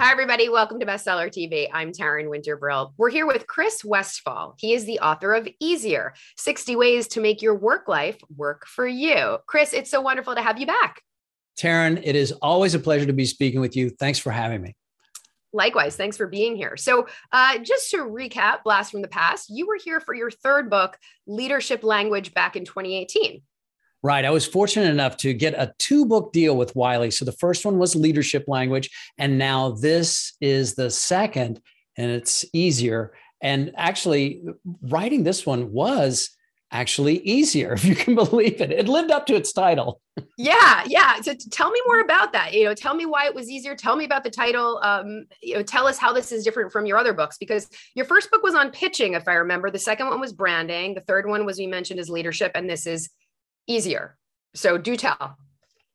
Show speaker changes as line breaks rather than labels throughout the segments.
Hi, everybody. Welcome to Bestseller TV. I'm Taryn Winterbrill. We're here with Chris Westfall. He is the author of Easier 60 Ways to Make Your Work Life Work for You. Chris, it's so wonderful to have you back.
Taryn, it is always a pleasure to be speaking with you. Thanks for having me.
Likewise, thanks for being here. So, uh, just to recap, Blast from the Past, you were here for your third book, Leadership Language, back in 2018.
Right. I was fortunate enough to get a two book deal with Wiley. So the first one was leadership language, and now this is the second, and it's easier. And actually, writing this one was actually easier, if you can believe it. It lived up to its title.
yeah, yeah. So tell me more about that. You know, tell me why it was easier. Tell me about the title. Um, you know, tell us how this is different from your other books because your first book was on pitching, if I remember. The second one was branding. The third one was we mentioned as leadership, and this is easier. So do tell.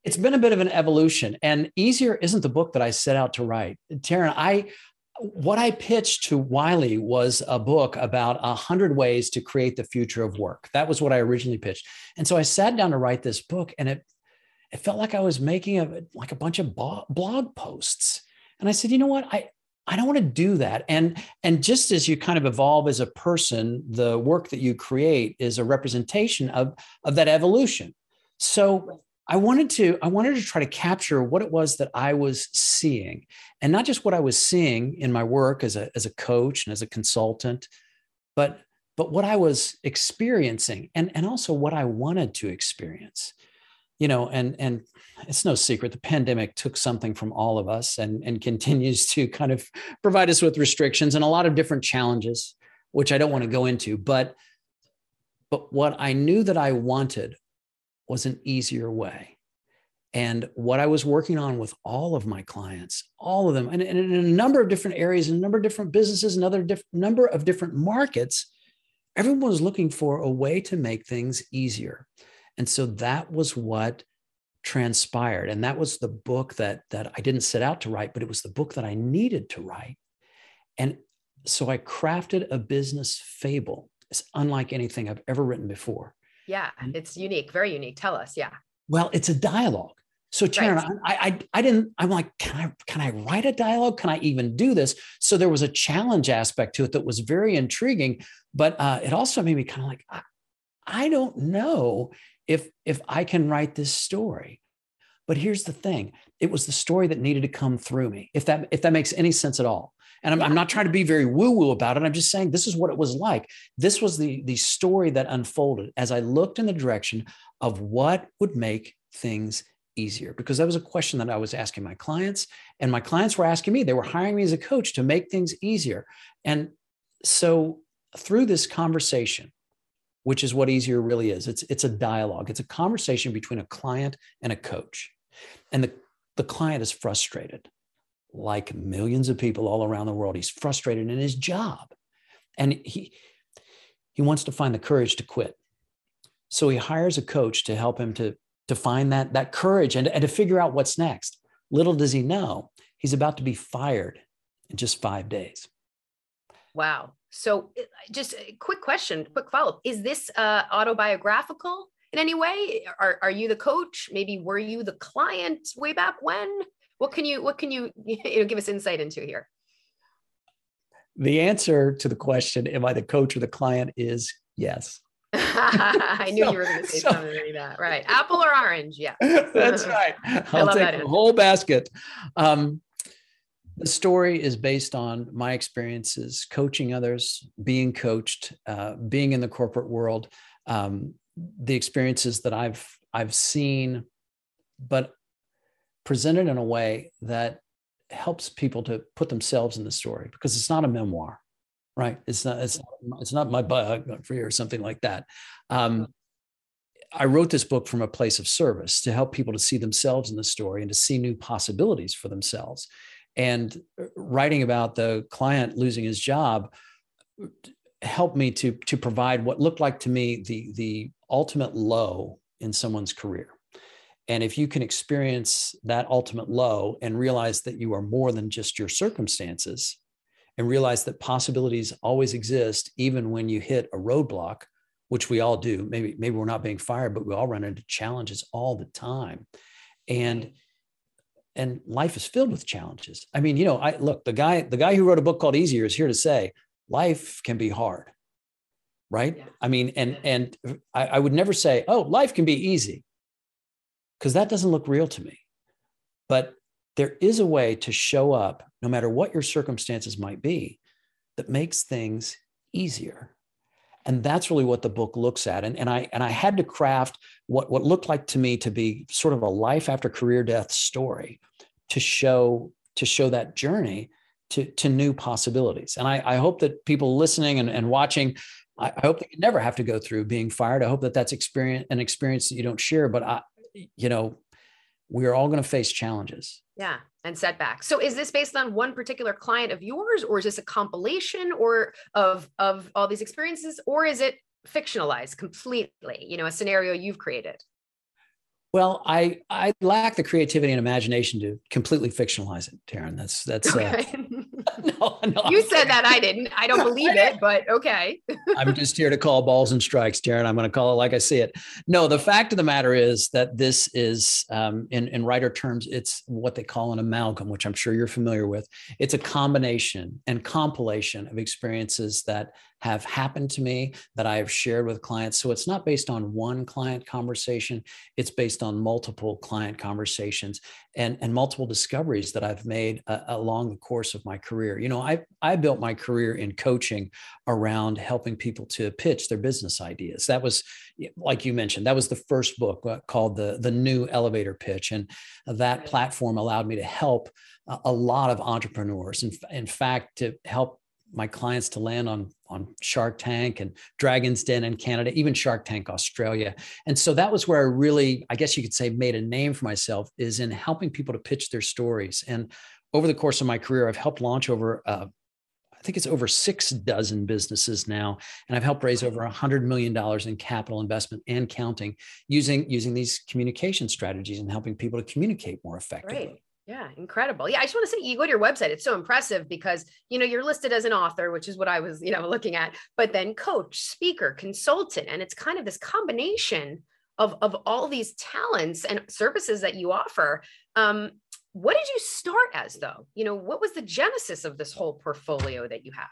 It's been a bit of an evolution, and easier isn't the book that I set out to write. Taryn, I what I pitched to Wiley was a book about a hundred ways to create the future of work. That was what I originally pitched, and so I sat down to write this book, and it it felt like I was making a like a bunch of blog posts. And I said, you know what, I I don't want to do that. And and just as you kind of evolve as a person, the work that you create is a representation of of that evolution. So I wanted to I wanted to try to capture what it was that I was seeing and not just what I was seeing in my work as a as a coach and as a consultant but but what I was experiencing and and also what I wanted to experience you know and and it's no secret the pandemic took something from all of us and and continues to kind of provide us with restrictions and a lot of different challenges which I don't want to go into but but what I knew that I wanted was an easier way. And what I was working on with all of my clients, all of them, and, and in a number of different areas, and a number of different businesses, another diff- number of different markets, everyone was looking for a way to make things easier. And so that was what transpired. And that was the book that, that I didn't set out to write, but it was the book that I needed to write. And so I crafted a business fable. It's unlike anything I've ever written before.
Yeah, it's unique, very unique. Tell us. Yeah.
Well, it's a dialogue. So Taryn, right. I, I I didn't. I'm like, can I can I write a dialogue? Can I even do this? So there was a challenge aspect to it that was very intriguing, but uh, it also made me kind of like, I, I don't know if if I can write this story. But here's the thing: it was the story that needed to come through me. If that if that makes any sense at all. And I'm. I'm not trying to be very woo woo about it. I'm just saying this is what it was like. This was the, the story that unfolded as I looked in the direction of what would make things easier because that was a question that I was asking my clients and my clients were asking me they were hiring me as a coach to make things easier and so through this conversation which is what easier really is it's it's a dialogue it's a conversation between a client and a coach and the the client is frustrated like millions of people all around the world. He's frustrated in his job and he, he wants to find the courage to quit. So he hires a coach to help him to, to find that, that courage and, and to figure out what's next. Little does he know, he's about to be fired in just five days.
Wow. So just a quick question, quick follow-up. Is this uh, autobiographical in any way? Are, are you the coach? Maybe were you the client way back when? What can you what can you, you know, give us insight into here?
The answer to the question, am I the coach or the client, is yes.
I knew so, you were going to say so, something like that. Right. Apple or orange? Yeah.
That's right. I'll take the whole basket. Um, The story is based on my experiences coaching others, being coached, uh, being in the corporate world, um, the experiences that I've I've seen, but presented in a way that helps people to put themselves in the story because it's not a memoir, right? It's not it's it's not my biography or something like that. Um, I wrote this book from a place of service to help people to see themselves in the story and to see new possibilities for themselves. And writing about the client losing his job helped me to to provide what looked like to me the the ultimate low in someone's career. And if you can experience that ultimate low and realize that you are more than just your circumstances and realize that possibilities always exist even when you hit a roadblock which we all do maybe maybe we're not being fired but we all run into challenges all the time and and life is filled with challenges. I mean you know i look the guy the guy who wrote a book called easier is here to say life can be hard right? Yeah. i mean and and I, I would never say oh life can be easy because that doesn't look real to me. But there is a way to show up no matter what your circumstances might be that makes things easier and that's really what the book looks at. And, and i and i had to craft what what looked like to me to be sort of a life after career death story to show to show that journey to to new possibilities. And i, I hope that people listening and, and watching I, hope that you never have to go through being fired. I hope that that's experience an experience that you don't share but i you know we are all going to face challenges.
Yeah and setbacks so is this based on one particular client of yours or is this a compilation or of of all these experiences or is it fictionalized completely you know a scenario you've created
well, I I lack the creativity and imagination to completely fictionalize it, Taryn. That's that's uh, okay.
uh, no, no. You I'm said that I didn't. I don't believe it, but okay.
I'm just here to call balls and strikes, Taryn. I'm going to call it like I see it. No, the fact of the matter is that this is, um, in in writer terms, it's what they call an amalgam, which I'm sure you're familiar with. It's a combination and compilation of experiences that have happened to me that I have shared with clients. So it's not based on one client conversation, it's based on multiple client conversations and, and multiple discoveries that I've made uh, along the course of my career. You know, I, I built my career in coaching around helping people to pitch their business ideas. That was, like you mentioned, that was the first book uh, called the, the New Elevator Pitch. And that platform allowed me to help a lot of entrepreneurs. In, in fact, to help my clients to land on on Shark Tank and Dragon's Den in Canada, even Shark Tank Australia. And so that was where I really, I guess you could say, made a name for myself is in helping people to pitch their stories. And over the course of my career, I've helped launch over uh, I think it's over six dozen businesses now, and I've helped raise over a hundred million dollars in capital investment and counting using using these communication strategies and helping people to communicate more effectively.
Right. Yeah, incredible. Yeah, I just want to say you go to your website. It's so impressive because you know you're listed as an author, which is what I was, you know, looking at, but then coach, speaker, consultant, and it's kind of this combination of of all these talents and services that you offer. Um, what did you start as though? You know, what was the genesis of this whole portfolio that you have?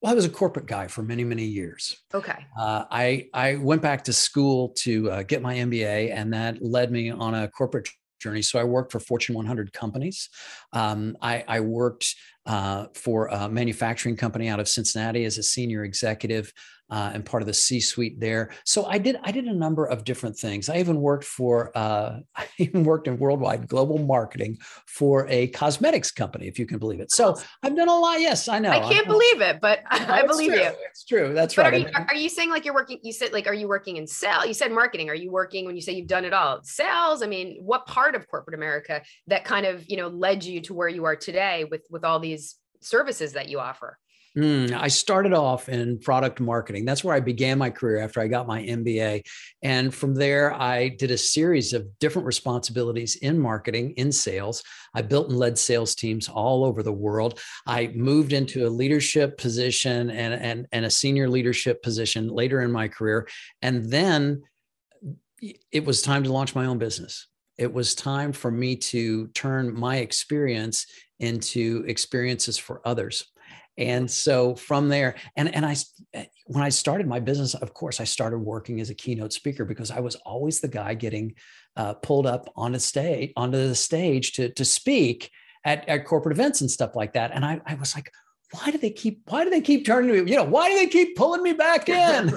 Well, I was a corporate guy for many, many years.
Okay.
Uh, I I went back to school to uh, get my MBA, and that led me on a corporate journey. So I worked for Fortune 100 companies. Um, I, I, worked uh, for a manufacturing company out of Cincinnati as a senior executive uh, and part of the C-suite there. So I did I did a number of different things. I even worked for uh, I even worked in worldwide global marketing for a cosmetics company, if you can believe it. So I've done a lot. Yes, I know.
I can't believe it, but I, I believe
true.
you.
It's true. That's
but
right.
Are you, are you saying like you're working? You said like, are you working in sales? You said marketing. Are you working when you say you've done it all? Sales. I mean, what part of corporate America that kind of you know led you to where you are today with with all these services that you offer?
Mm, I started off in product marketing. That's where I began my career after I got my MBA. And from there, I did a series of different responsibilities in marketing, in sales. I built and led sales teams all over the world. I moved into a leadership position and, and, and a senior leadership position later in my career. And then it was time to launch my own business. It was time for me to turn my experience into experiences for others and so from there and and i when i started my business of course i started working as a keynote speaker because i was always the guy getting uh, pulled up on a stage onto the stage to to speak at, at corporate events and stuff like that. And I, I was like, why do they keep why do they keep turning to me you know why do they keep pulling me back in?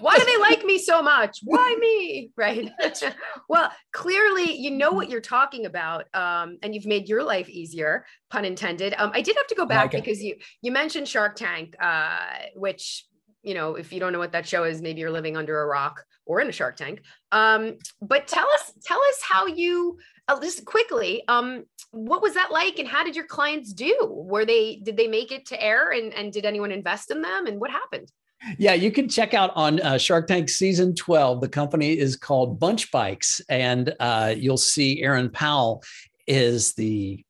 Why do they like me so much? Why me? Right. Well clearly you know what you're talking about um, and you've made your life easier pun intended. Um, i did have to go back because you you mentioned shark tank uh, which you know if you don't know what that show is maybe you're living under a rock or in a shark tank. Um, but tell us tell us how you uh, just quickly, um, what was that like, and how did your clients do? Were they did they make it to air, and and did anyone invest in them, and what happened?
Yeah, you can check out on uh, Shark Tank season 12. The company is called Bunch Bikes, and uh, you'll see Aaron Powell is the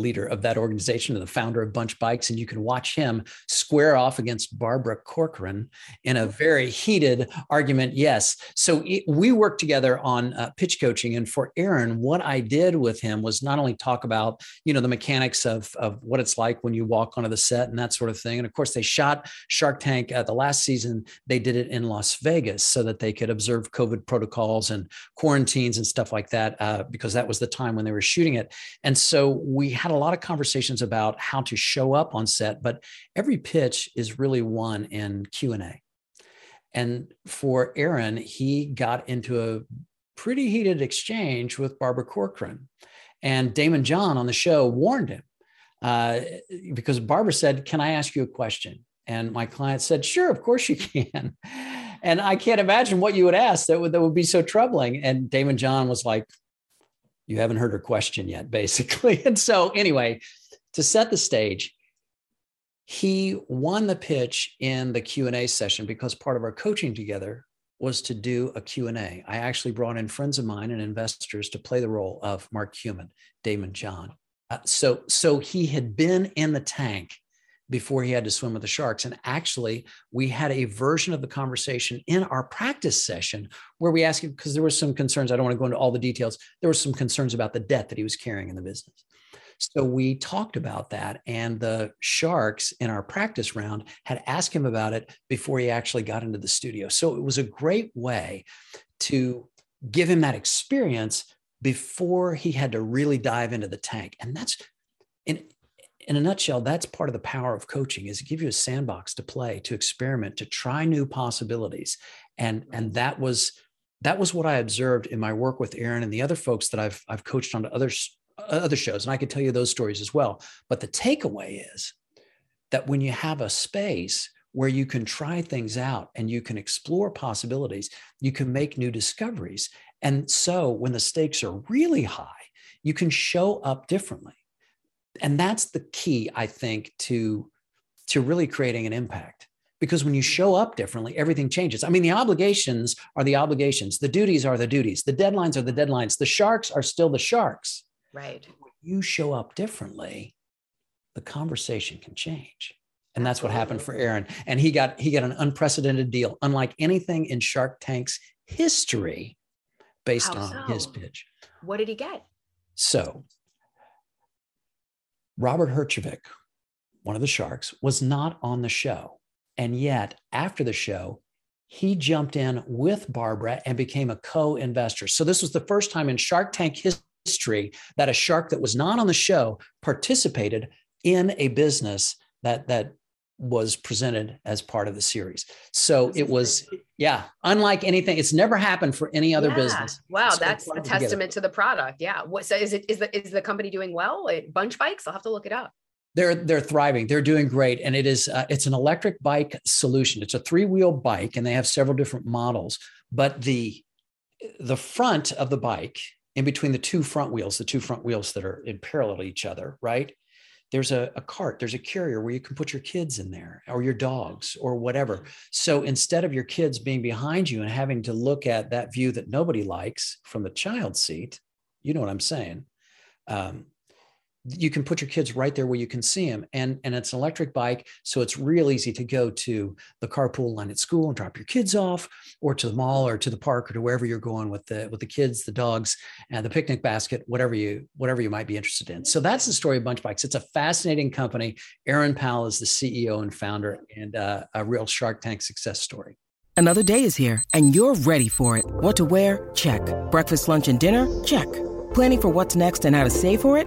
leader of that organization and the founder of Bunch Bikes. And you can watch him square off against Barbara Corcoran in a very heated argument. Yes. So it, we worked together on uh, pitch coaching. And for Aaron, what I did with him was not only talk about, you know, the mechanics of, of what it's like when you walk onto the set and that sort of thing. And of course, they shot Shark Tank at the last season. They did it in Las Vegas so that they could observe COVID protocols and quarantines and stuff like that, uh, because that was the time when they were shooting it. And so we had a lot of conversations about how to show up on set, but every pitch is really won in Q&A. And for Aaron, he got into a pretty heated exchange with Barbara Corcoran. And Daymond John on the show warned him uh, because Barbara said, Can I ask you a question? And my client said, Sure, of course you can. And I can't imagine what you would ask that would, that would be so troubling. And Daymond John was like, you haven't heard her question yet, basically. And so, anyway, to set the stage, he won the pitch in the q&a session because part of our coaching together was to do a q&a i actually brought in friends of mine and investors to play the role of mark cuban Daymond john uh, so so he had been in the tank before he had to swim with the sharks. And actually, we had a version of the conversation in our practice session where we asked him because there were some concerns. I don't want to go into all the details. There were some concerns about the debt that he was carrying in the business. So we talked about that, and the Sharks in our practice round had asked him about it before he actually got into the studio. So it was a great way to give him that experience before he had to really dive into the tank. And that's in in a nutshell, that's part of the power of coaching is to give you a sandbox to play, to experiment, to try new possibilities. And, and that was that was what I observed in my work with Aaron and the other folks that I've I've coached on to other other shows. And I could tell you those stories as well. But the takeaway is that when you have a space where you can try things out and you can explore possibilities, you can make new discoveries. And so when the stakes are really high, you can show up differently and that's the key i think to to really creating an impact. Because when you show up differently everything changes. I mean the obligations are the obligations. The duties are the duties. The deadlines are the deadlines. The sharks are still the sharks.
Right.
When you show up differently the conversation can change. And that's what happened for aaron. And he got he got an unprecedented deal. Unlike anything in shark tank's history based How on so? his pitch.
What did he get?
So Robert Herjavec, one of the sharks, was not on the show. And yet, after the show, he jumped in with Barbara and became a co investor. So, this was the first time in Shark Tank history that a shark that was not on the show participated in a business that, that was presented as part of the series. So it was, yeah, unlike anything, it's never happened for any other yeah. business.
Wow, so that's a testament together. to the product. Yeah. What so is it is the is the company doing well? It, Bunch bikes? I'll have to look it up.
They're they're thriving. They're doing great, and it is uh, it's an electric bike solution. It's a three wheel bike, and they have several different models. But the the front of the bike, in between the two front wheels, the two front wheels that are in parallel to each other, right? There's a, a cart, there's a carrier where you can put your kids in there or your dogs or whatever. So instead of your kids being behind you and having to look at that view that nobody likes from the child seat, you know what I'm saying? Um, you can put your kids right there where you can see them and and it's an electric bike so it's real easy to go to the carpool line at school and drop your kids off or to the mall or to the park or to wherever you're going with the with the kids the dogs and the picnic basket whatever you whatever you might be interested in. So that's the story of bunch bikes. It's a fascinating company. Aaron powell is the ceo and founder and uh, a real shark tank success story.
Another day is here and you're ready for it. What to wear? Check. Breakfast lunch and dinner? Check. Planning for what's next and how to save for it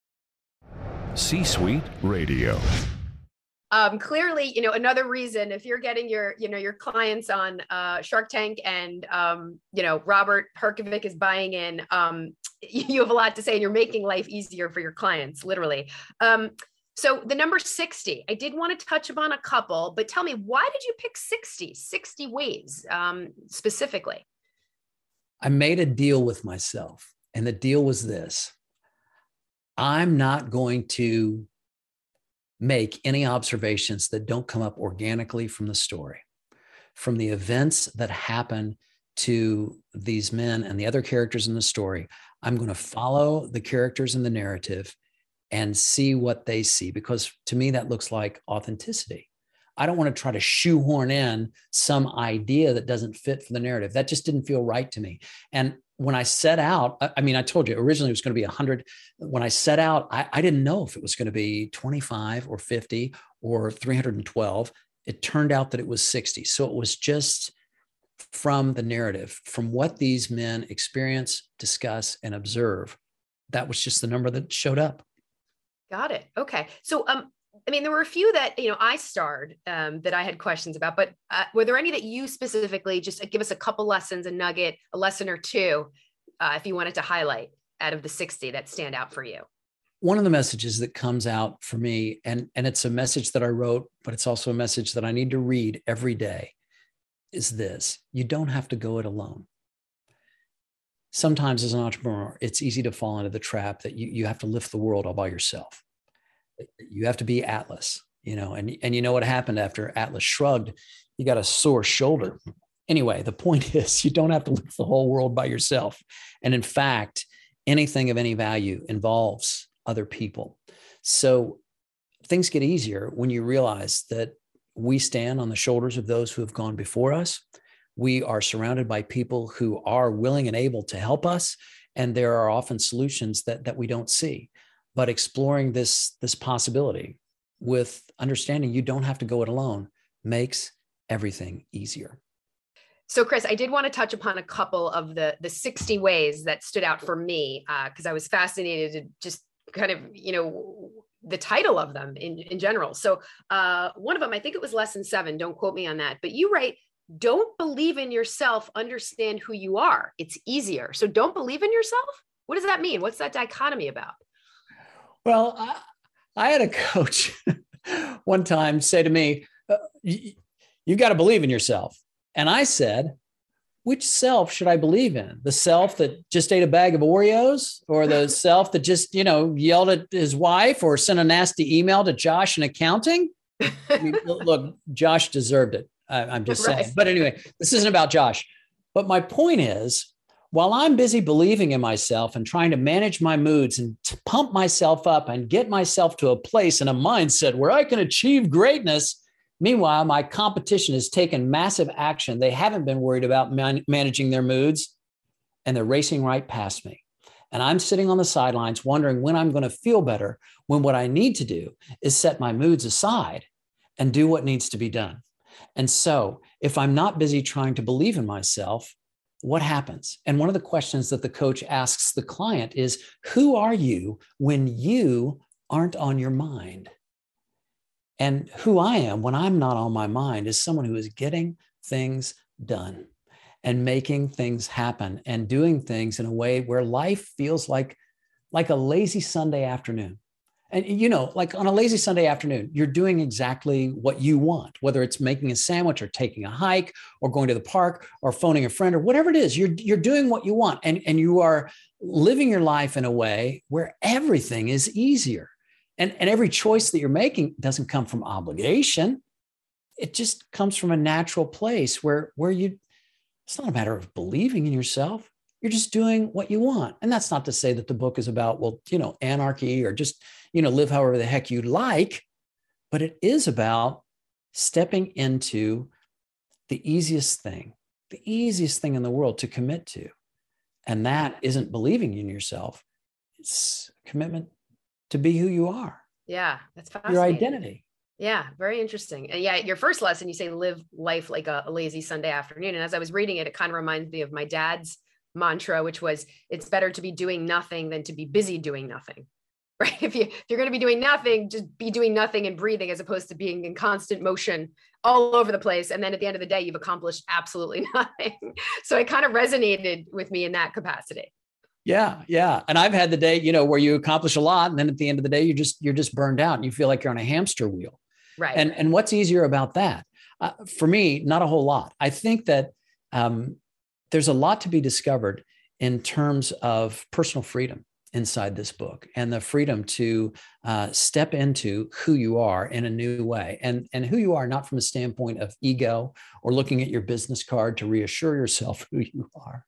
C Suite Radio.
um, clearly, you know, another reason if you're getting your, you know, your clients on uh, Shark Tank and, um, you know, Robert Herjavec is buying in, um, you have a lot to say and you're making life easier for your clients, literally. Um, so the number 60, I did want to touch upon a couple, but tell me, why did you pick 60, 60 ways um, specifically?
I made a deal with myself, and the deal was this I'm not going to make any observations that don't come up organically from the story, from the events that happen to these men and the other characters in the story. I'm going to follow the characters in the narrative and see what they see, because to me, that looks like authenticity. I don't want to try to shoehorn in some idea that doesn't fit for the narrative. That just didn't feel right to me. And when I set out, I mean, I told you originally it was going to be 100. When I set out, I, I didn't know if it was going to be 25 or 50 or 312. It turned out that it was 60. So it was just from the narrative, from what these men experience, discuss, and observe. That was just the number that showed up.
Got it. Okay. So, um, I mean, there were a few that you know I starred um, that I had questions about, but uh, were there any that you specifically just give us a couple lessons, a nugget, a lesson or two, uh, if you wanted to highlight out of the sixty that stand out for you?
One of the messages that comes out for me, and and it's a message that I wrote, but it's also a message that I need to read every day, is this: you don't have to go it alone. Sometimes, as an entrepreneur, it's easy to fall into the trap that you you have to lift the world all by yourself you have to be Atlas, you know, and, and you know what happened after Atlas shrugged? You got a sore shoulder. Anyway, the point is you don't have to lift the whole world by yourself. And in fact, anything of any value involves other people. So things get easier when you realize that we stand on the shoulders of those who have gone before us. We are surrounded by people who are willing and able to help us. And there are often solutions that, that we don't see but exploring this this possibility with understanding you don't have to go it alone makes everything easier.
So chris i did want to touch upon a couple of the the 60 ways that stood out for me because uh, i was fascinated to just kind of you know the title of them in, in general. So uh, one of them i think it was lesson seven don't quote me on that but you write don't believe in yourself understand who you are. It's easier. So don't believe in yourself? What does that mean? What's that dichotomy about
well, I, I had a coach one time say to me, uh, you, You've got to believe in yourself. And I said, which self should I believe in? The self that just ate a bag of Oreos or the self that just, you know, yelled at his wife or sent a nasty email to Josh in accounting? I mean, look, Josh deserved it. I, am just right. saying. But anyway, this isn't about Josh. But my point is, while I'm busy believing in myself and trying to manage my moods and pump myself up and get myself to a place and a mindset where I can achieve greatness, meanwhile, my competition has taken massive action. They haven't been worried about man- managing their moods and they're racing right past me. And I'm sitting on the sidelines wondering when I'm going to feel better when what I need to do is set my moods aside and do what needs to be done. And so, if I'm not busy trying to believe in myself, what happens? And one of the questions that the coach asks the client is Who are you when you aren't on your mind? And who I am when I'm not on my mind is someone who is getting things done and making things happen and doing things in a way where life feels like, like a lazy Sunday afternoon. And you know, like on a lazy Sunday afternoon, you're doing exactly what you want, whether it's making a sandwich or taking a hike or going to the park or phoning a friend or whatever it is, you're you're doing what you want. And, and you are living your life in a way where everything is easier. And, and every choice that you're making doesn't come from obligation. It just comes from a natural place where where you it's not a matter of believing in yourself. You're just doing what you want. And that's not to say that the book is about, well, you know, anarchy or just, you know, live however the heck you like, but it is about stepping into the easiest thing, the easiest thing in the world to commit to. And that isn't believing in yourself, it's commitment to be who you are.
Yeah, that's fascinating.
Your identity.
Yeah, very interesting. And yeah, your first lesson, you say live life like a, a lazy Sunday afternoon. And as I was reading it, it kind of reminds me of my dad's mantra, which was it's better to be doing nothing than to be busy doing nothing. Right. If you if you're going to be doing nothing, just be doing nothing and breathing as opposed to being in constant motion all over the place. And then at the end of the day, you've accomplished absolutely nothing. So it kind of resonated with me in that capacity.
Yeah, yeah. And I've had the day, you know, where you accomplish a lot and then at the end of the day you just you're just burned out and you feel like you're on a hamster wheel.
Right.
And and what's easier about that? Uh, for me, not a whole lot. I think that um, there's a lot to be discovered in terms of personal freedom inside this book and the freedom to uh, step into who you are in a new way. And and who you are not from a standpoint of ego or looking at your business card to reassure yourself who you are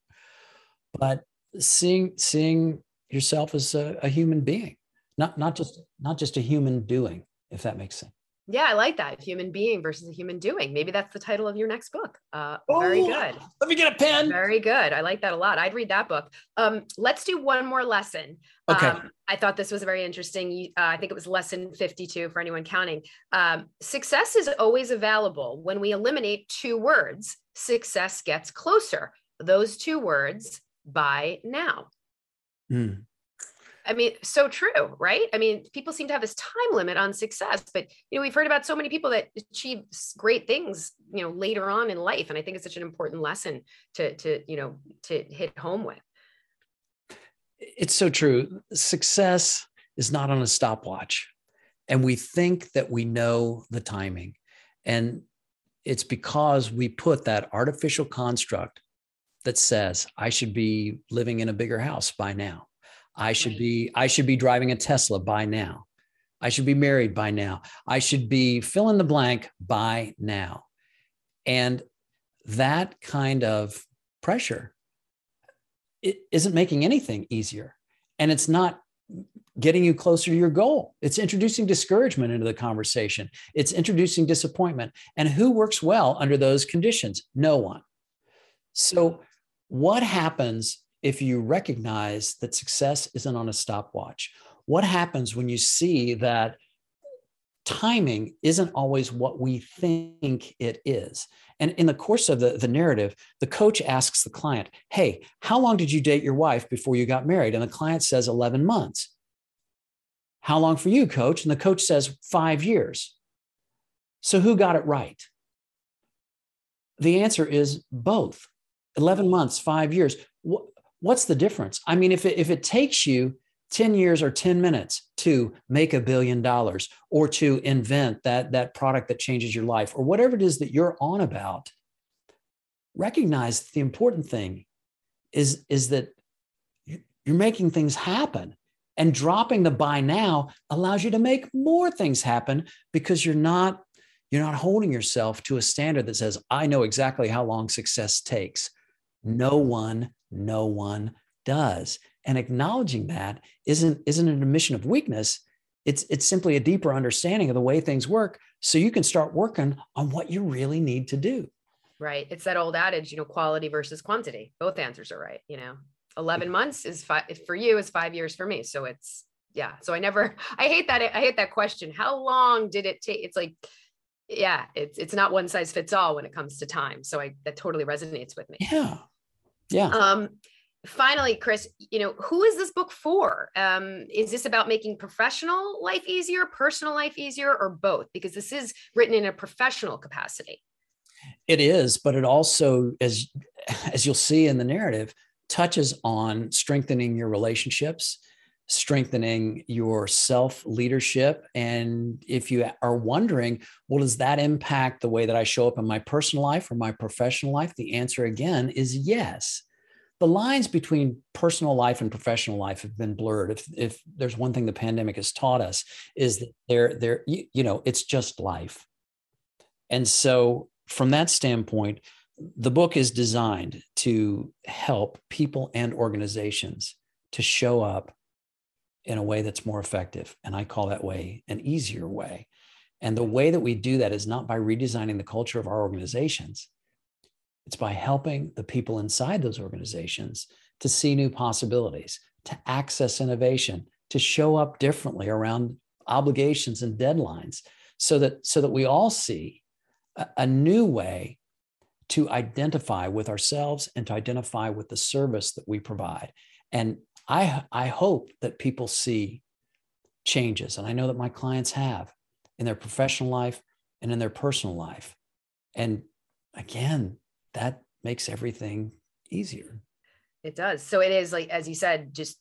but seeing seeing yourself as a, a human being not not just not just a human doing if that makes sense
yeah, I like that. Human being versus a human doing. Maybe that's the title of your next book. Uh, oh, very good.
Let me get a pen.
Very good. I like that a lot. I'd read that book. Um, let's do one more lesson.
Okay.
Um, I thought this was very interesting. Uh, I think it was lesson 52 for anyone counting. Um, success is always available. When we eliminate two words, success gets closer. Those two words, by now.
Mm.
I mean, so true, right? I mean, people seem to have this time limit on success, but you know, we've heard about so many people that achieve great things, you know, later on in life, and I think it's such an important lesson to to you know to hit home with.
It's so true. Success is not on a stopwatch, and we think that we know the timing, and it's because we put that artificial construct that says I should be living in a bigger house by now I should be I should be driving a Tesla by now. I should be married by now. I should be fill in the blank by now. And that kind of pressure it isn't making anything easier. And it's not getting you closer to your goal. It's introducing discouragement into the conversation. It's introducing disappointment. And who works well under those conditions? No one. So, what happens if you recognize that success isn't on a stopwatch? What happens when you see that timing isn't always what we think it is? And in the course of the, the narrative, the coach asks the client, Hey, how long did you date your wife before you got married? And the client says 11 months. How long for you, coach? And the coach says five years. So who got it right? The answer is both 11 months, five years what's the difference? I mean, if it, if it takes you 10 years or 10 minutes to make a billion dollars or to invent that, that product that changes your life or whatever it is that you're on about, recognize the important thing is, is that you're making things happen. And dropping the by now allows you to make more things happen because you're not you're not holding yourself to a standard that says I know exactly how long success takes. No one no one does. And acknowledging that isn't, isn't an admission of weakness. It's, it's simply a deeper understanding of the way things work. So you can start working on what you really need to do.
Right. It's that old adage, you know, quality versus quantity. Both answers are right. You know, 11 months is five for you is five years for me. So it's, yeah. So I never, I hate that. I hate that question. How long did it take? It's like, yeah, it's, it's not one size fits all when it comes to time. So I, that totally resonates with me.
Yeah. Yeah.
Um, finally, Chris, you know, who is this book for? Um, is this about making professional life easier, personal life easier, or both? Because this is written in a professional capacity.
It is, but it also, as as you'll see in the narrative, touches on strengthening your relationships, strengthening your self leadership. And if you are wondering, well, does that impact the way that I show up in my personal life or my professional life? The answer again is yes. The lines between personal life and professional life have been blurred. If, if there's one thing the pandemic has taught us is that they're, they're you, you know, it's just life. And so from that standpoint, the book is designed to help people and organizations to show up in a way that's more effective. And I call that way an easier way. And the way that we do that is not by redesigning the culture of our organizations, it's by helping the people inside those organizations to see new possibilities, to access innovation, to show up differently around obligations and deadlines so that so that we all see a, a new way to identify with ourselves and to identify with the service that we provide. And I, I hope that people see changes. And I know that my clients have in their professional life and in their personal life. And again, that makes everything easier.
It does. So it is like, as you said, just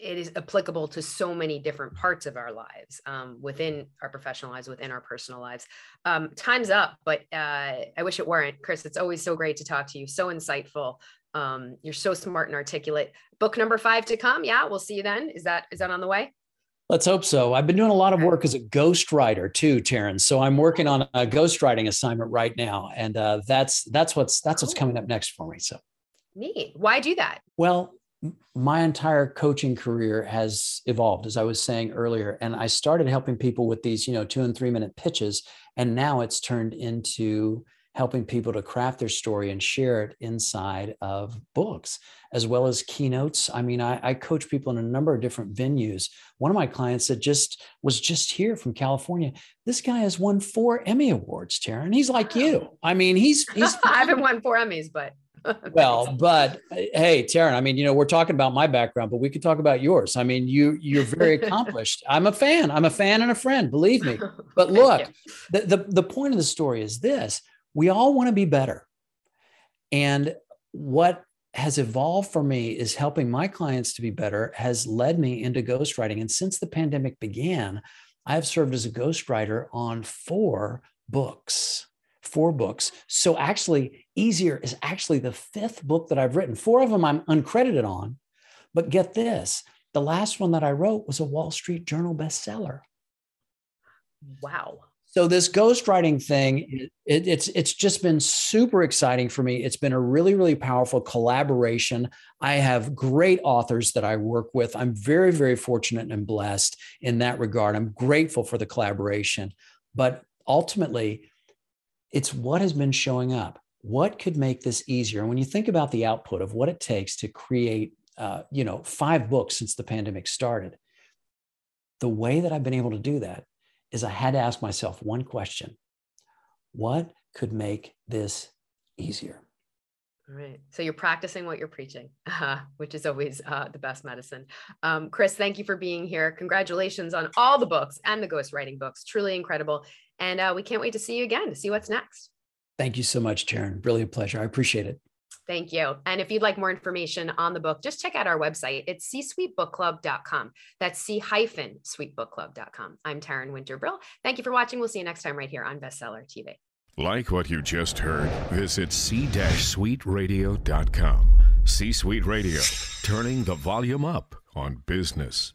it is applicable to so many different parts of our lives um, within our professional lives within our personal lives um, time's up but uh, i wish it weren't chris it's always so great to talk to you so insightful um, you're so smart and articulate. Book number five to come. Yeah, we'll see you then. Is that is that on the way?
Let's hope so. I've been doing a lot of work as a ghostwriter too, Taryn. So I'm working on a ghostwriting assignment right now, and uh, that's that's what's that's what's coming up next for me. So
neat. Why do that?
Well, my entire coaching career has evolved, as I was saying earlier, and I started helping people with these, you know, two and three minute pitches, and now it's turned into helping people to craft their story and share it inside of books as well as keynotes. I mean I, I, coach people in a number of different venues. One of my clients that just was just here from california this guy has won four emmy awards taryn. He's like you. I mean he's he's
i haven't won four emmys but
well but hey taryn i mean you know we're talking about my background but we could talk about yours i mean you you're very accomplished i'm a fan i'm a fan and a friend believe me but look the, the the point of the story is this we all want to be better. And what has evolved for me is helping my clients to be better has led me into ghostwriting. And since the pandemic began, I've served as a ghostwriter on four books. Four books. So actually, Easier is actually the fifth book that I've written. Four of them I'm uncredited on. But get this the last one that I wrote was a Wall Street Journal bestseller.
Wow
so this ghostwriting thing it, it's it's just been super exciting for me it's been a really really powerful collaboration i have great authors that i work with i'm very very fortunate and blessed in that regard i'm grateful for the collaboration but ultimately it's what has been showing up what could make this easier and when you think about the output of what it takes to create uh, you know five books since the pandemic started the way that i've been able to do that is I had to ask myself one question What could make this easier?
All right. So you're practicing what you're preaching, uh, which is always uh, the best medicine. Um, Chris, thank you for being here. Congratulations on all the books and the ghostwriting books. Truly incredible. And uh, we can't wait to see you again to see what's next.
Thank you so much, Taryn. Really a pleasure. I appreciate it.
Thank you. And if you'd like more information on the book, just check out our website. It's c-suitebookclub.com. That's c-suitebookclub.com. I'm Taryn Winterbrill. Thank you for watching. We'll see you next time right here on Bestseller TV.
Like what you just heard, visit c-suiteradio.com. C-Suite Radio, turning the volume up on business.